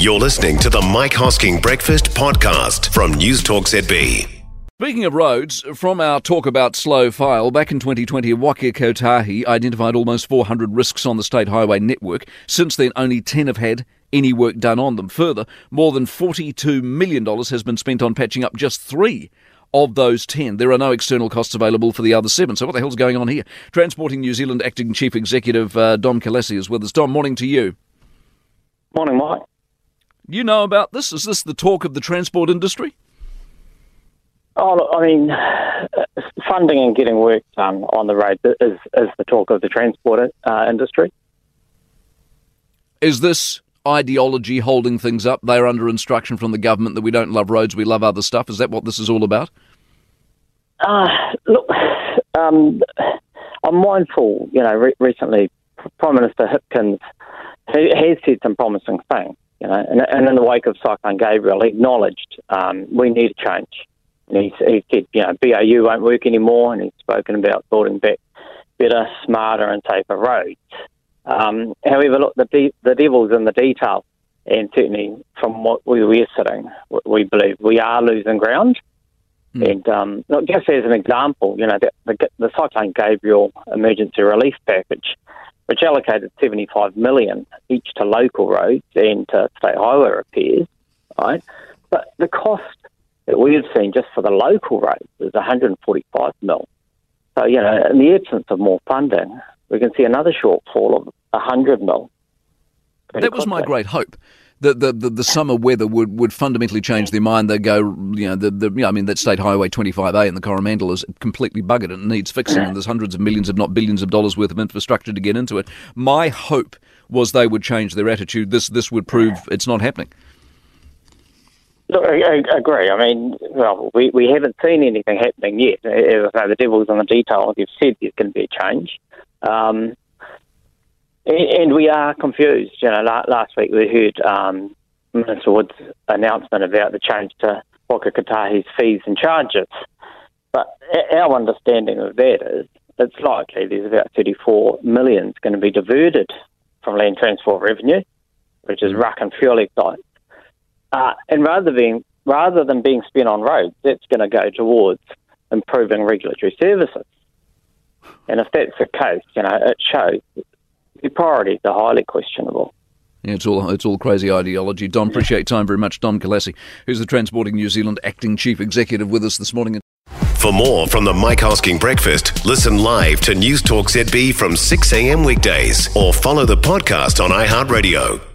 You're listening to the Mike Hosking Breakfast Podcast from News Talk ZB. Speaking of roads, from our talk about slow file, back in 2020, Waka Kotahi identified almost 400 risks on the state highway network. Since then, only 10 have had any work done on them. Further, more than $42 million has been spent on patching up just three of those 10. There are no external costs available for the other seven. So, what the hell's going on here? Transporting New Zealand Acting Chief Executive uh, Dom Kalasih is with us. Dom, morning to you. Morning, Mike. You know about this? Is this the talk of the transport industry? Oh, look, I mean, funding and getting work done on the road is, is the talk of the transport uh, industry. Is this ideology holding things up? They're under instruction from the government that we don't love roads, we love other stuff. Is that what this is all about? Uh, look, um, I'm mindful, you know, re- recently Prime Minister Hipkins has said some promising things, you know, and, and in the wake of Cyclone Gabrielle, he acknowledged um, we need a change. And he, he said, you know, BAU won't work anymore, and he's spoken about building back better, smarter, and safer roads. Um, however, look, the, de- the devil's in the detail, and certainly from what we we're sitting, we believe we are losing ground. Mm. And um, look, just as an example, you know, the, the, the Cyclone Gabrielle emergency relief package, which allocated 75 million each to local roads and to state highway repairs, right? But the cost that we have seen just for the local roads is 145 mil. So, you know, in the absence of more funding, we can see another shortfall of 100 mil. That was my great hope. The, the, the, the, summer weather would, would fundamentally change their mind. They go, you know, the, the you know, I mean, that State Highway 25A in the Coromandel is completely buggered and needs fixing, and there's hundreds of millions, if not billions of dollars worth of infrastructure to get into it. My hope was they would change their attitude. This this would prove it's not happening. Look, I, I, agree. I mean, well, we, we haven't seen anything happening yet. As I say, the devil's in the detail. You've said there's going to be a change. Um, and, and, we are confused. You know, last week we heard um, Minister Wood's announcement about the change to Waka Kotahi's fees and charges. But our understanding of that is it's likely there's about 34 million going to be diverted from land transport revenue, which is RUC and fuel excise, uh, and rather than rather than being spent on roads, that's going to go towards improving regulatory services. And if that's the case, you know, it shows the priorities are highly questionable. Yeah, it's all it's all crazy ideology. Dom, appreciate time very much. Dom Kalasih, who's the Transporting New Zealand acting chief executive, with us this morning. For more from the Mike Hosking Breakfast, listen live to News Talk ZB from 6 a.m. weekdays or follow the podcast on iHeartRadio.